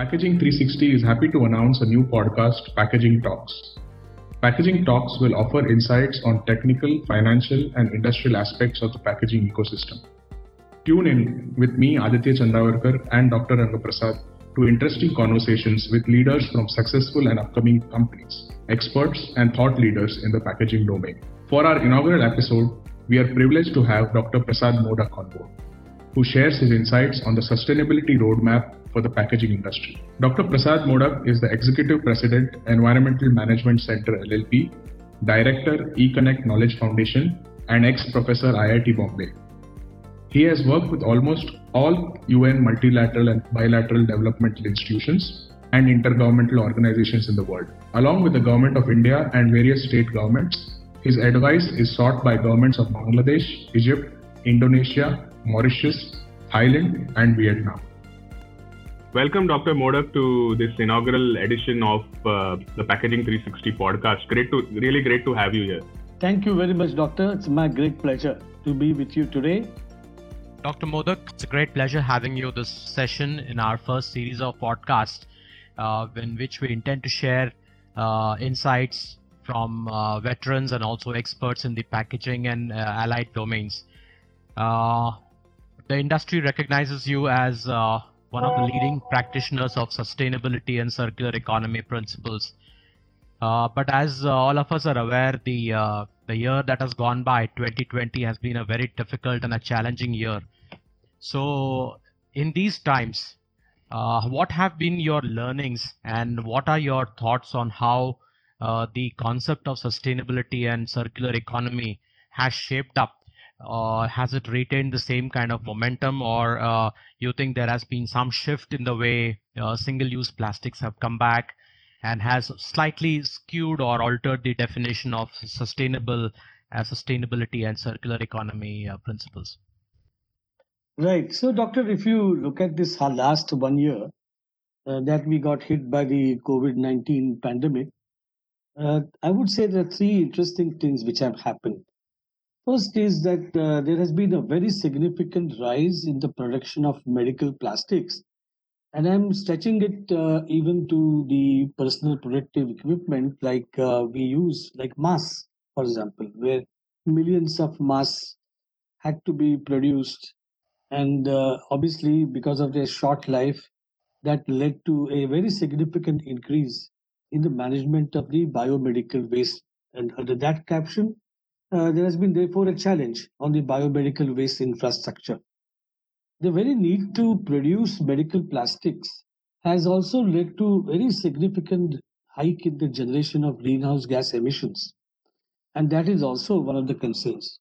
Packaging 360 is happy to announce a new podcast, Packaging Talks. Packaging Talks will offer insights on technical, financial, and industrial aspects of the packaging ecosystem. Tune in with me, Aditya Chandavarkar, and Dr. Rangaprasad to interesting conversations with leaders from successful and upcoming companies, experts, and thought leaders in the packaging domain. For our inaugural episode, we are privileged to have Dr. Prasad Modak on board, who shares his insights on the sustainability roadmap for the packaging industry. Dr. Prasad Modak is the Executive President, Environmental Management Center LLP, Director, Ekonnect Knowledge Foundation, and ex-professor IIT Bombay. He has worked with almost all UN multilateral and bilateral developmental institutions and intergovernmental organizations in the world. Along with the Government of India and various state governments, his advice is sought by governments of Bangladesh, Egypt, Indonesia, Mauritius, Thailand, and Vietnam. Welcome, Dr. Modak, to this inaugural edition of uh, the Packaging 360 podcast. Great to, really great to have you here. Thank you very much, Doctor. It's my great pleasure to be with you today. Dr. Modak, it's a great pleasure having you this session in our first series of podcasts, uh, in which we intend to share uh, insights from uh, veterans and also experts in the packaging and uh, allied domains. Uh, the industry recognizes you as one of the leading practitioners of sustainability and circular economy principles. Uh, but as uh, all of us are aware, the uh, the year that has gone by, 2020, has been a very difficult and a challenging year. So, in these times, uh, what have been your learnings, and what are your thoughts on how uh, the concept of sustainability and circular economy has shaped up uh, has it retained the same kind of momentum or uh, you think there has been some shift in the way uh, single-use plastics have come back and has slightly skewed or altered the definition of sustainable uh, sustainability and circular economy uh, principles? Right. So doctor if you look at this last one year uh, that we got hit by the covid-19 pandemic i would say there are three interesting things which have happened First is that uh, there has been a very significant rise in the production of medical plastics. And I'm stretching it uh, even to the personal protective equipment like uh, we use, like masks, for example, where millions of masks had to be produced. And uh, obviously, because of their short life, that led to a very significant increase in the management of the biomedical waste. And under that caption, uh, there has been therefore a challenge on the biomedical waste infrastructure. The very need to produce medical plastics has also led to very significant hike in the generation of greenhouse gas emissions. And that is also one of the concerns.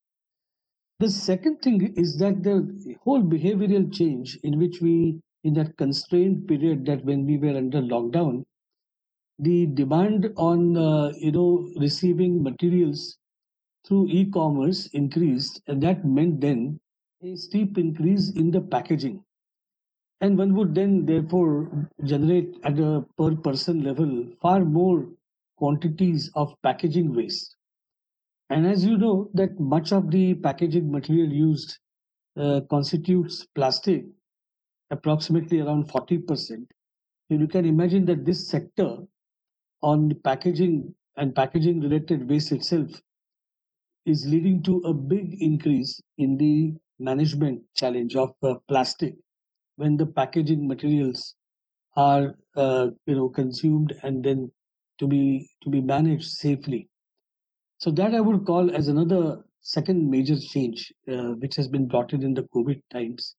The second thing is that the whole behavioral change in which we, in that constrained period that when we were under lockdown, the demand on, uh, you know, receiving materials through e-commerce increased, and that meant then a steep increase in the packaging. And one would then therefore generate at a per person level far more quantities of packaging waste. And as you know, that much of the packaging material used uh, constitutes plastic, approximately around 40%. You can imagine that this sector on packaging and packaging related waste itself is leading to a big increase in the management challenge of uh, plastic when the packaging materials are uh, you know consumed and then to be to be managed safely. So that i would call as another second major change uh, which has been brought in in the covid times.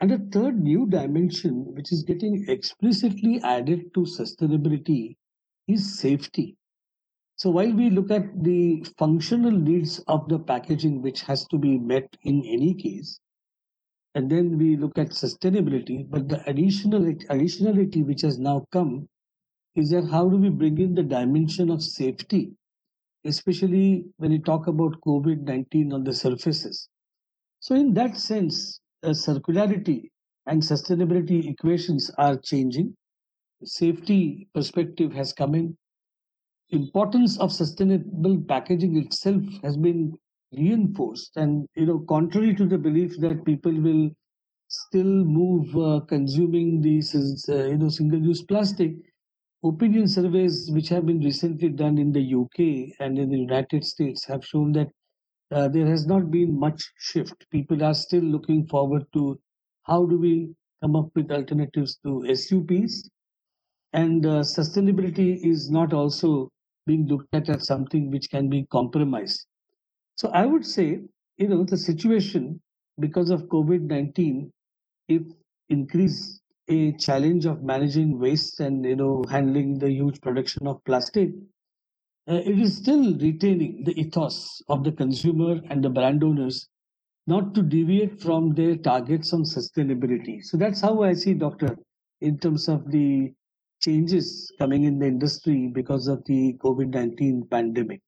And a third new dimension which is getting explicitly added to sustainability is safety so while we look at the functional needs of the packaging, which has to be met in any case, and then we look at sustainability, but the additional additionality which has now come is that how do we bring in the dimension of safety, especially when we talk about COVID-19 on the surfaces. So in that sense, uh, circularity and sustainability equations are changing. Safety perspective has come in importance of sustainable packaging itself has been reinforced and you know contrary to the belief that people will still move uh, consuming these uh, you know single-use plastic, opinion surveys which have been recently done in the UK and in the United States have shown that uh, there has not been much shift. People are still looking forward to how do we come up with alternatives to SUPs, and uh, sustainability is not also being looked at as something which can be compromised. So I would say, you know, the situation because of COVID 19, if increase a challenge of managing waste and you know handling the huge production of plastic, uh, it is still retaining the ethos of the consumer and the brand owners not to deviate from their targets on sustainability. So that's how I see, Doctor, in terms of the changes coming in the industry because of the COVID 19 pandemic.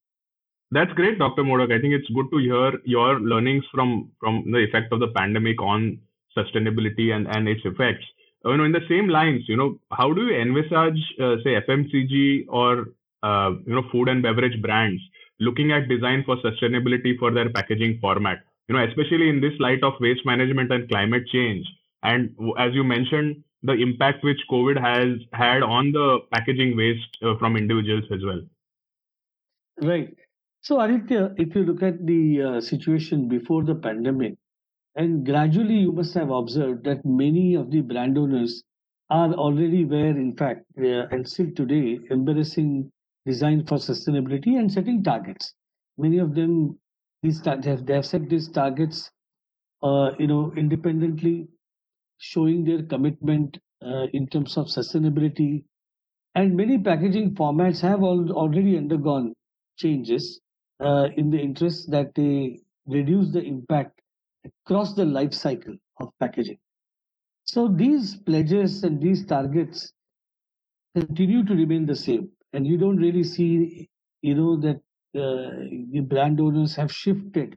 That's great, Dr. Modak. I think it's good to hear your learnings from from the effect of the pandemic on sustainability and, and its effects. You know, in the same lines, you know, how do you envisage, uh, say, FMCG or uh, you know, food and beverage brands looking at design for sustainability for their packaging format? You know, especially in this light of waste management and climate change, and as you mentioned, the impact which COVID has had on the packaging waste uh, from individuals as well. Right. So, Aditya, if you look at the uh, situation before the pandemic, and gradually you must have observed that many of the brand owners are already where, in fact, uh, and still today, embarrassing design for sustainability and setting targets. Many of them, these they have, they have set these targets, uh, you know, independently, showing their commitment uh, in terms of sustainability. And many packaging formats have al- already undergone changes uh, in the interest that they reduce the impact across the life cycle of packaging. So these pledges and these targets continue to remain the same, and you don't really see, you know, that uh, the brand owners have shifted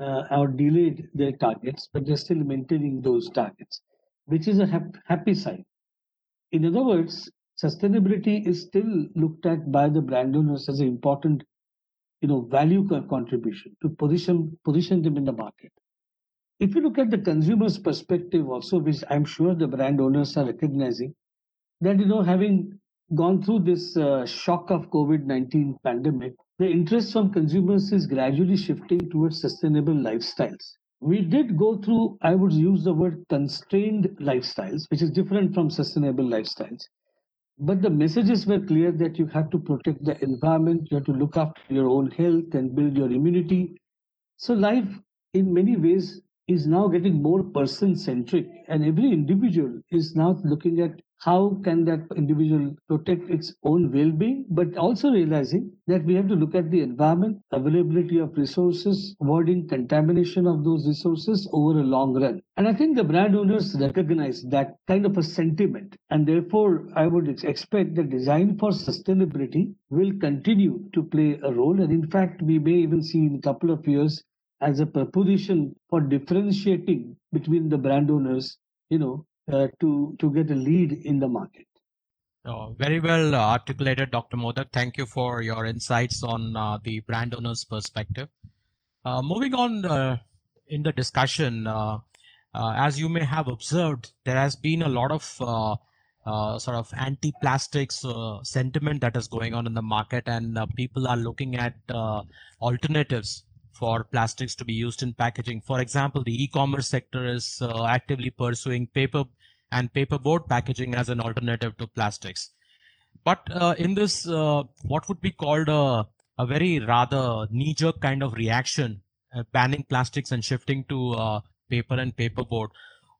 uh, or delayed their targets, but they're still maintaining those targets, which is a hap- happy sign. In other words, sustainability is still looked at by the brand owners as an important you know value contribution to position position them in the market if you look at the consumer's perspective also which i'm sure the brand owners are recognizing that you know having gone through this uh, shock of covid-19 pandemic the interest from consumers is gradually shifting towards sustainable lifestyles we did go through i would use the word constrained lifestyles which is different from sustainable lifestyles but the messages were clear that you have to protect the environment, you have to look after your own health and build your immunity. So, life in many ways is now getting more person centric, and every individual is now looking at how can that individual protect its own well-being but also realizing that we have to look at the environment availability of resources avoiding contamination of those resources over a long run. And i think the brand owners recognize that kind of a sentiment and therefore i would expect the design for sustainability will continue to play a role. And in fact we may even see in a couple of years as a proposition for differentiating between the brand owners you know uh, to to get a lead in the market. Oh, very well articulated, Dr. Modak. Thank you for your insights on uh, the brand owner's perspective. Uh, moving on uh, in the discussion, uh, uh, as you may have observed, there has been a lot of sort of anti-plastics sentiment that is going on in the market, and people are looking at alternatives for plastics to be used in packaging. For example, the e-commerce sector is uh, actively pursuing paper and paperboard packaging as an alternative to plastics. But uh, in this, uh, what would be called a, a very rather knee-jerk kind of reaction, uh, banning plastics and shifting to uh, paper and paperboard,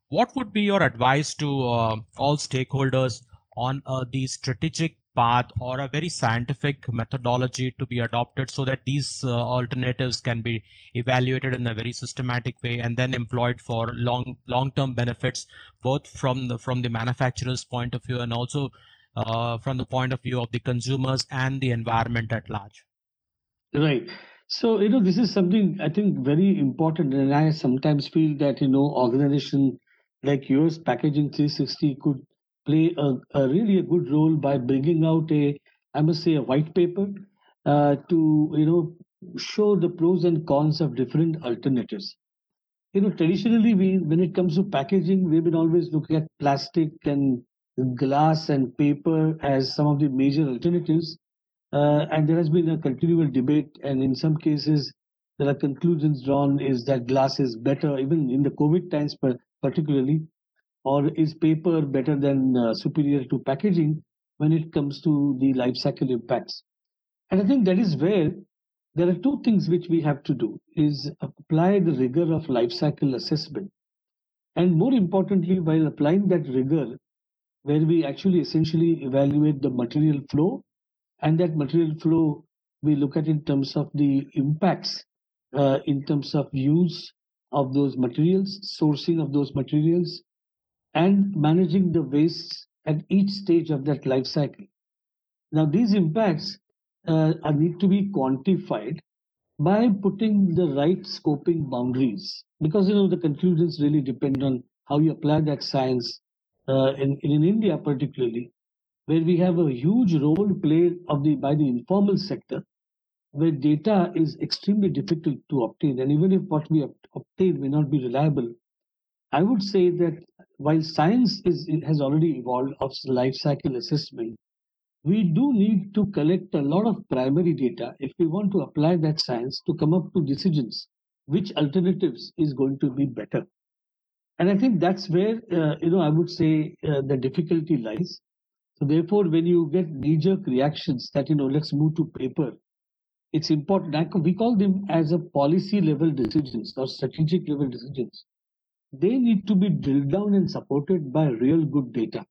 what would be your advice to uh, all stakeholders on the strategic path or a very scientific methodology to be adopted so that these uh, alternatives can be evaluated in a very systematic way and then employed for long long term benefits both from the from the manufacturer's point of view and also uh, from the point of view of the consumers and the environment at large. Right. So you know this is something i think very important and i sometimes feel that you know organization like yours packaging 360 could play a, a, really a good role by bringing out a, I must say, a white paper uh, to you know show the pros and cons of different alternatives. you know, traditionally, we when it comes to packaging, we've been always looking at plastic and glass and paper as some of the major alternatives. Uh, and there has been a continual debate, and in some cases, there are conclusions drawn is that glass is better, even in the COVID times, particularly, or is paper better than uh, superior to packaging when it comes to the life cycle impacts. And I think that is where there are two things which we have to do is apply the rigor of life cycle assessment and more importantly while applying that rigor where we actually essentially evaluate the material flow and that material flow we look at in terms of the impacts uh, in terms of use of those materials sourcing of those materials and managing the waste at each stage of that life cycle. Now these impacts uh, need to be quantified by putting the right scoping boundaries because you know the conclusions really depend on how you apply that science uh, in, in india particularly where we have a huge role played of the by the informal sector where data is extremely difficult to obtain. And even if what we obtain may not be reliable i would say that while science is has already evolved of life cycle assessment we do need to collect a lot of primary data if we want to apply that science to come up to decisions which alternatives is going to be better. And i think that's where uh, you know i would say uh, the difficulty lies. So therefore when you get knee jerk reactions that you know let's move to paper it's important we call them as a policy level decisions or strategic level decisions they need to be drilled down and supported by real good data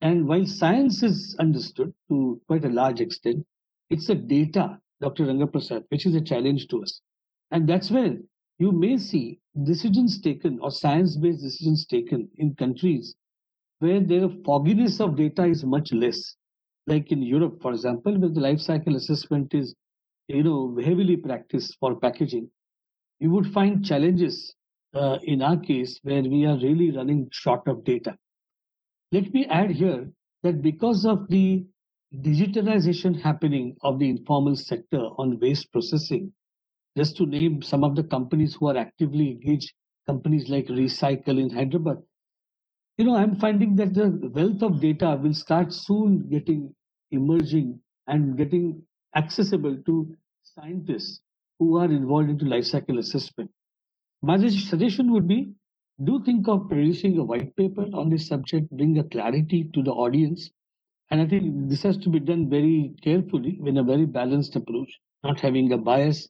and while science is understood to quite a large extent, it's the data, Dr. Rangaprasad, which is a challenge to us. And that's where you may see decisions taken or science based decisions taken in countries where the fogginess of data is much less. Like in Europe, for example, where the life cycle assessment is you know heavily practiced for packaging, you would find challenges uh, in our case where we are really running short of data. Let me add here that because of the digitalization happening of the informal sector on waste processing, just to name some of the companies who are actively engaged, companies like Recykal in Hyderabad, you know, I'm finding that the wealth of data will start soon getting emerging and getting accessible to scientists who are involved into life cycle assessment. My suggestion would be do think of producing a white paper on this subject, bring a clarity to the audience. And I think this has to be done very carefully with a very balanced approach, not having a bias,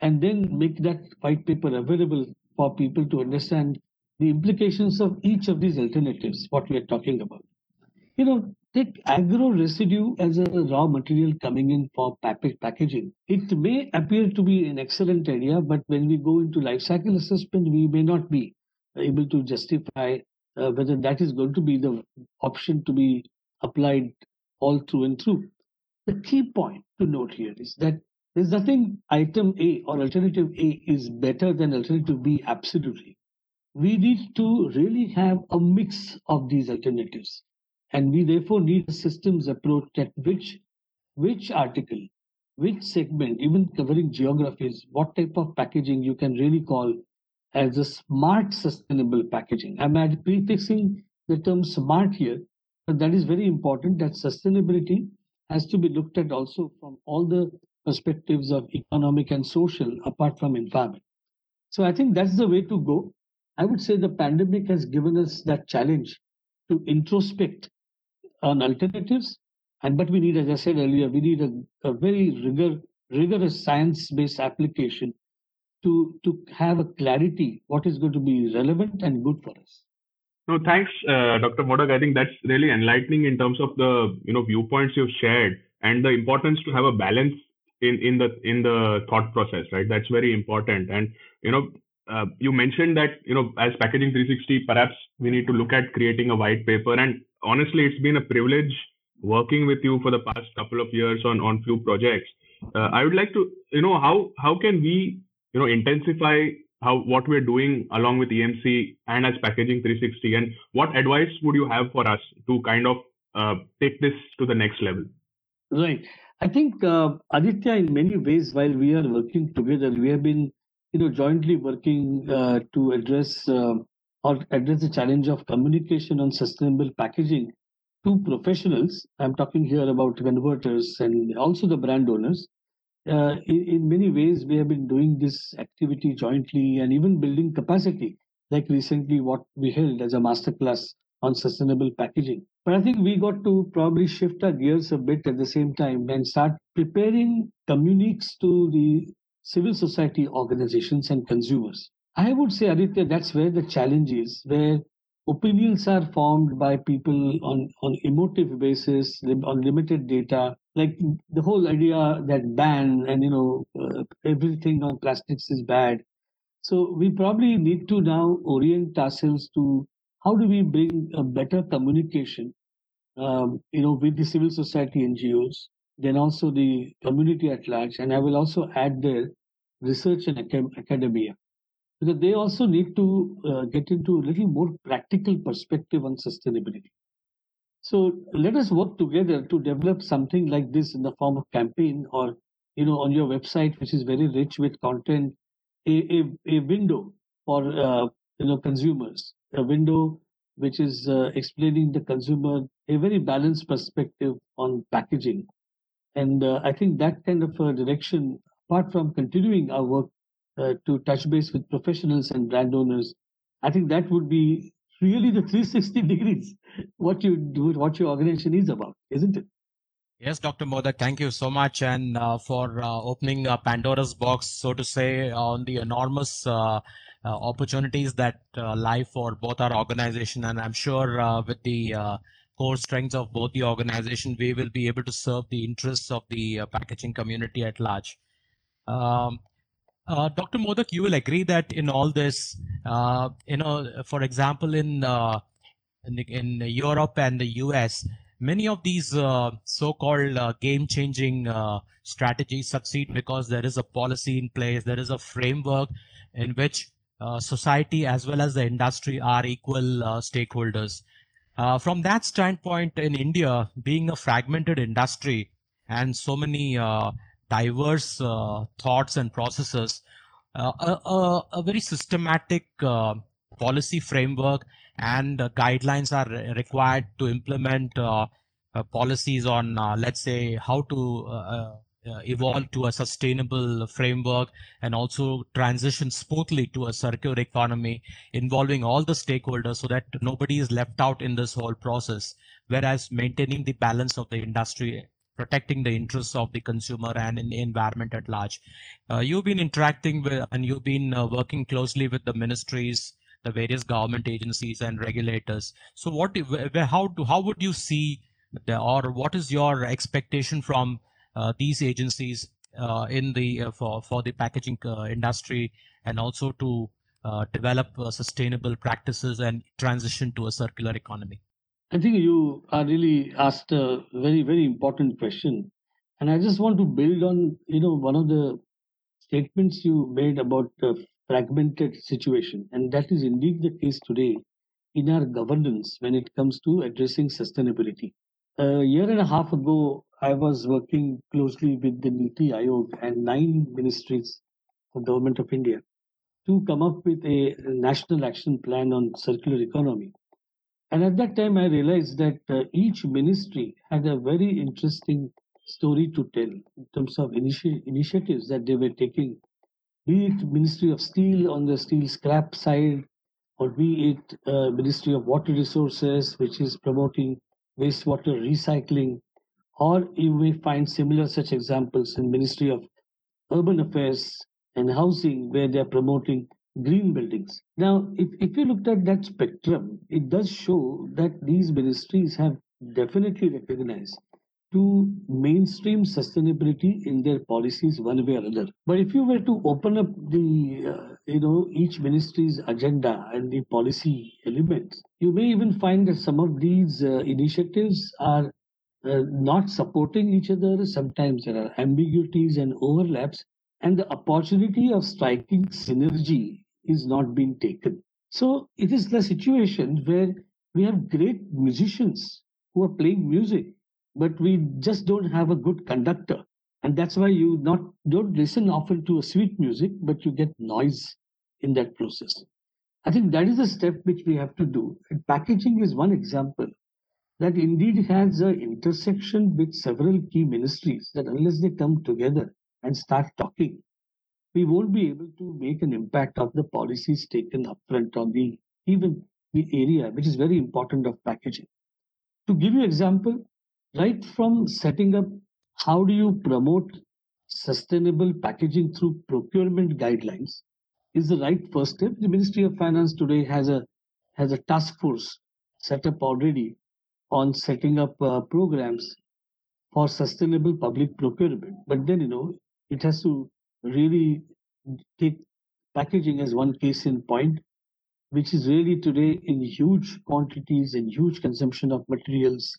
and then make that white paper available for people to understand the implications of each of these alternatives, what we are talking about. You know, take agro residue as a raw material coming in for packaging. It may appear to be an excellent idea, but when we go into life cycle assessment, we may not be able to justify uh, whether that is going to be the option to be applied all through and through. The key point to note here is that there's nothing item A or alternative A is better than alternative B absolutely. We need to really have a mix of these alternatives. And we therefore need a systems approach at which which article, which segment, even covering geographies, what type of packaging you can really call as a smart sustainable packaging. I'm prefixing the term smart here, but that is very important that sustainability has to be looked at also from all the perspectives of economic and social apart from environment. So I think that's the way to go. I would say the pandemic has given us that challenge to introspect on alternatives. And but we need, as I said earlier, we need a, a very rigor, rigorous science-based application to to have a clarity what is going to be relevant and good for us. No, thanks, uh, Dr. Modak. I think that's really enlightening in terms of the you know viewpoints you've shared and the importance to have a balance in in the in the thought process. Right, that's very important. And you know, uh, you mentioned that you know as packaging 360, perhaps we need to look at creating a white paper. And honestly, it's been a privilege working with you for the past couple of years on on few projects. Uh, I would like to you know how how can we you know intensify how what we're doing along with EMC and as packaging 360 and what advice would you have for us to kind of uh, take this to the next level right i think uh, aditya in many ways while we are working together we have been you know, jointly working uh, to address uh, or address the challenge of communication on sustainable packaging to professionals. I'm talking here about converters and also the brand owners. Uh, in, in many ways, we have been doing this activity jointly and even building capacity, like recently what we held as a masterclass on sustainable packaging. But I think we got to probably shift our gears a bit at the same time and start preparing communiques to the civil society organizations and consumers. I would say, Aditya, that's where the challenge is, where opinions are formed by people on, on emotive basis, on limited data, like the whole idea that ban and, you know, uh, everything on plastics is bad. So we probably need to now orient ourselves to how do we bring a better communication, um, you know, with the civil society NGOs, then also the community at large, and I will also add there research and academia because they also need to uh, get into a little more practical perspective on sustainability. So let us work together to develop something like this in the form of campaign or you know on your website, which is very rich with content, a, a, a window for uh, you know consumers, a window which is uh, explaining the consumer a very balanced perspective on packaging. And uh, I think that kind of a direction, apart from continuing our work uh, to touch base with professionals and brand owners, I think that would be really the 360 degrees what you do, what your organization is about, isn't it? Yes, Dr. Modak, thank you so much and uh, for uh, opening uh, Pandora's box, so to say, on the enormous uh, uh, opportunities that lie for both our organization. And I'm sure with the core strengths of both the organization, we will be able to serve the interests of the packaging community at large. Um, uh, Dr. Modak, you will agree that in all this, uh, you know, for example, in uh, in, in, Europe and the US, many of these uh, so-called uh, game-changing uh, strategies succeed because there is a policy in place, there is a framework in which society as well as the industry are equal stakeholders. Uh, from that standpoint, in India, being a fragmented industry and so many uh, diverse uh, thoughts and processes, uh, a, a, a, very systematic uh, policy framework and uh, guidelines are required to implement policies on, let's say, how to uh, evolve to a sustainable framework and also transition smoothly to a circular economy involving all the stakeholders so that nobody is left out in this whole process whereas maintaining the balance of the industry protecting the interests of the consumer and in the environment at large. Uh, you've been interacting with and you've been uh, working closely with the ministries, the various government agencies and regulators. So what, how how would you see the, or what is your expectation from these agencies uh, in the uh, for for the packaging uh, industry and also to develop sustainable practices and transition to a circular economy? I think you are really asked a very, very important question. And I just want to build on, you know, one of the statements you made about the fragmented situation. And that is indeed the case today in our governance when it comes to addressing sustainability. A year and a half ago, I was working closely with the NITI Aayog and nine ministries of government of India to come up with a national action plan on circular economy. And at that time, I realized that uh, each ministry had a very interesting story to tell in terms of initi- initiatives that they were taking, be it Ministry of Steel on the steel scrap side, or be it uh, Ministry of Water Resources, which is promoting wastewater recycling, or you may find similar such examples in Ministry of Urban Affairs and Housing, where they are promoting green buildings. Now, if, if you looked at that spectrum, it does show that these ministries have definitely recognized to mainstream sustainability in their policies one way or other. But if you were to open up the, uh, you know, each ministry's agenda and the policy elements, you may even find that some of these uh, initiatives are uh, not supporting each other. Sometimes there are ambiguities and overlaps and the opportunity of striking synergy is not being taken. So it is the situation where we have great musicians who are playing music, but we just don't have a good conductor. And that's why you not don't listen often to a sweet music, but you get noise in that process. I think that is a step which we have to do. And packaging is one example that indeed has an intersection with several key ministries that unless they come together and start talking, we won't be able to make an impact of the policies taken upfront on the even the area which is very important of packaging. To give you example, right from setting up how do you promote sustainable packaging through procurement guidelines is the right first step. The Ministry of Finance today has a has a task force set up already on setting up uh, programs for sustainable public procurement. But then you know it has to really take packaging as one case in point, which is really today in huge quantities and huge consumption of materials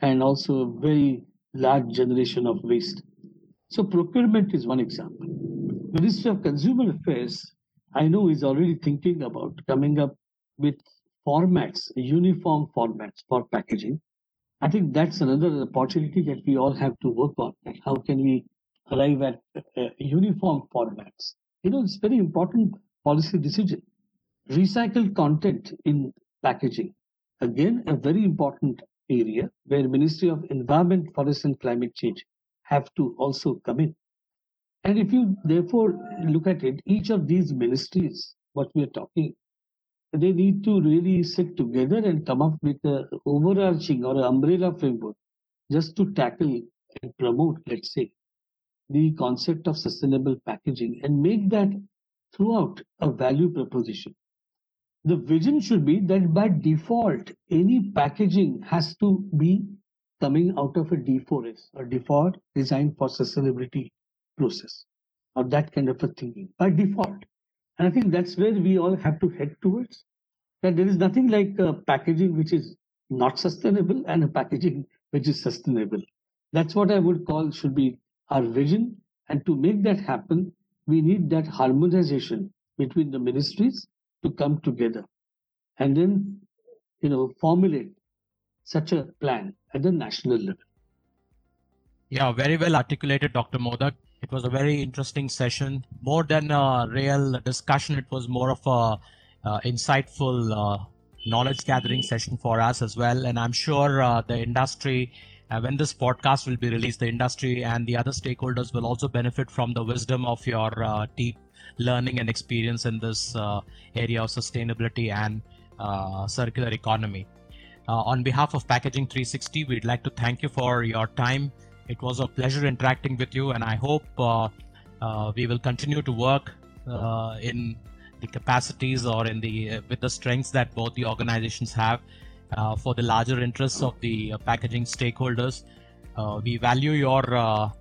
and also a very large generation of waste. So procurement is one example. Ministry of Consumer Affairs, I know, is already thinking about coming up with formats, uniform formats for packaging. I think that's another opportunity that we all have to work on. How can we arrive at uh, uniform formats? You know, it's very important policy decision. Recycled content in packaging, again, a very important area where Ministry of Environment, Forest and Climate Change have to also come in. And if you therefore look at it, each of these ministries, what we are talking, they need to really sit together and come up with an overarching or an umbrella framework just to tackle and promote, let's say, the concept of sustainable packaging and make that throughout a value proposition the vision should be that by default, any packaging has to be coming out of a D4S a default designed for sustainability process or that kind of a thinking by default. And I think that's where we all have to head towards that there is nothing like packaging which is not sustainable and a packaging which is sustainable. That's what I would call should be our vision. And to make that happen, we need that harmonization between the ministries to come together and then you know formulate such a plan at the national level. Yeah very well articulated dr modak. It was a very interesting session. More than a real discussion it was more of a uh, insightful uh, knowledge gathering session for us as well. And i'm sure uh, the industry uh, when this podcast will be released the industry and the other stakeholders will also benefit from the wisdom of your uh, deep learning and experience in this uh, area of sustainability and uh, circular economy. Uh, on behalf of Packaging 360, we'd like to thank you for your time. It was a pleasure interacting with you, and I hope we will continue to work in the capacities or in the with the strengths that both the organizations have uh, for the larger interests of the uh, packaging stakeholders. Uh, we value your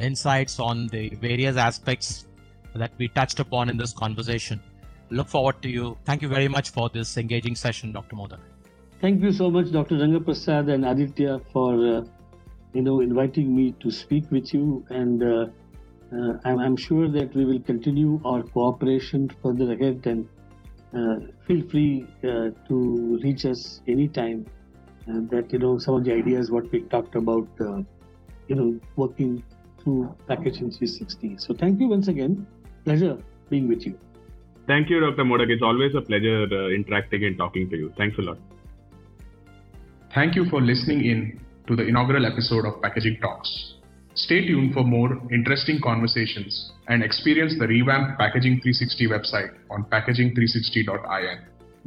insights on the various aspects that we touched upon in this conversation. Look forward to you. Thank you very much for this engaging session, Dr. Modak. Thank you so much, Dr. Rangaprasad and Aditya, for uh, you know inviting me to speak with you. And uh, uh, I'm, I'm, sure that we will continue our cooperation further ahead. And uh, feel free uh, to reach us anytime. And that you know some of the ideas what we talked about, uh, you know, working through packaging 360. So thank you once again pleasure being with you. Thank you, Dr. Modak. It's always a pleasure uh, interacting and talking to you. Thanks a lot. Thank you for listening in to the inaugural episode of Packaging Talks. Stay tuned for more interesting conversations and experience the revamped Packaging 360 website on packaging360.in.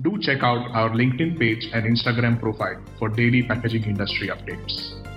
Do check out our LinkedIn page and Instagram profile for daily packaging industry updates.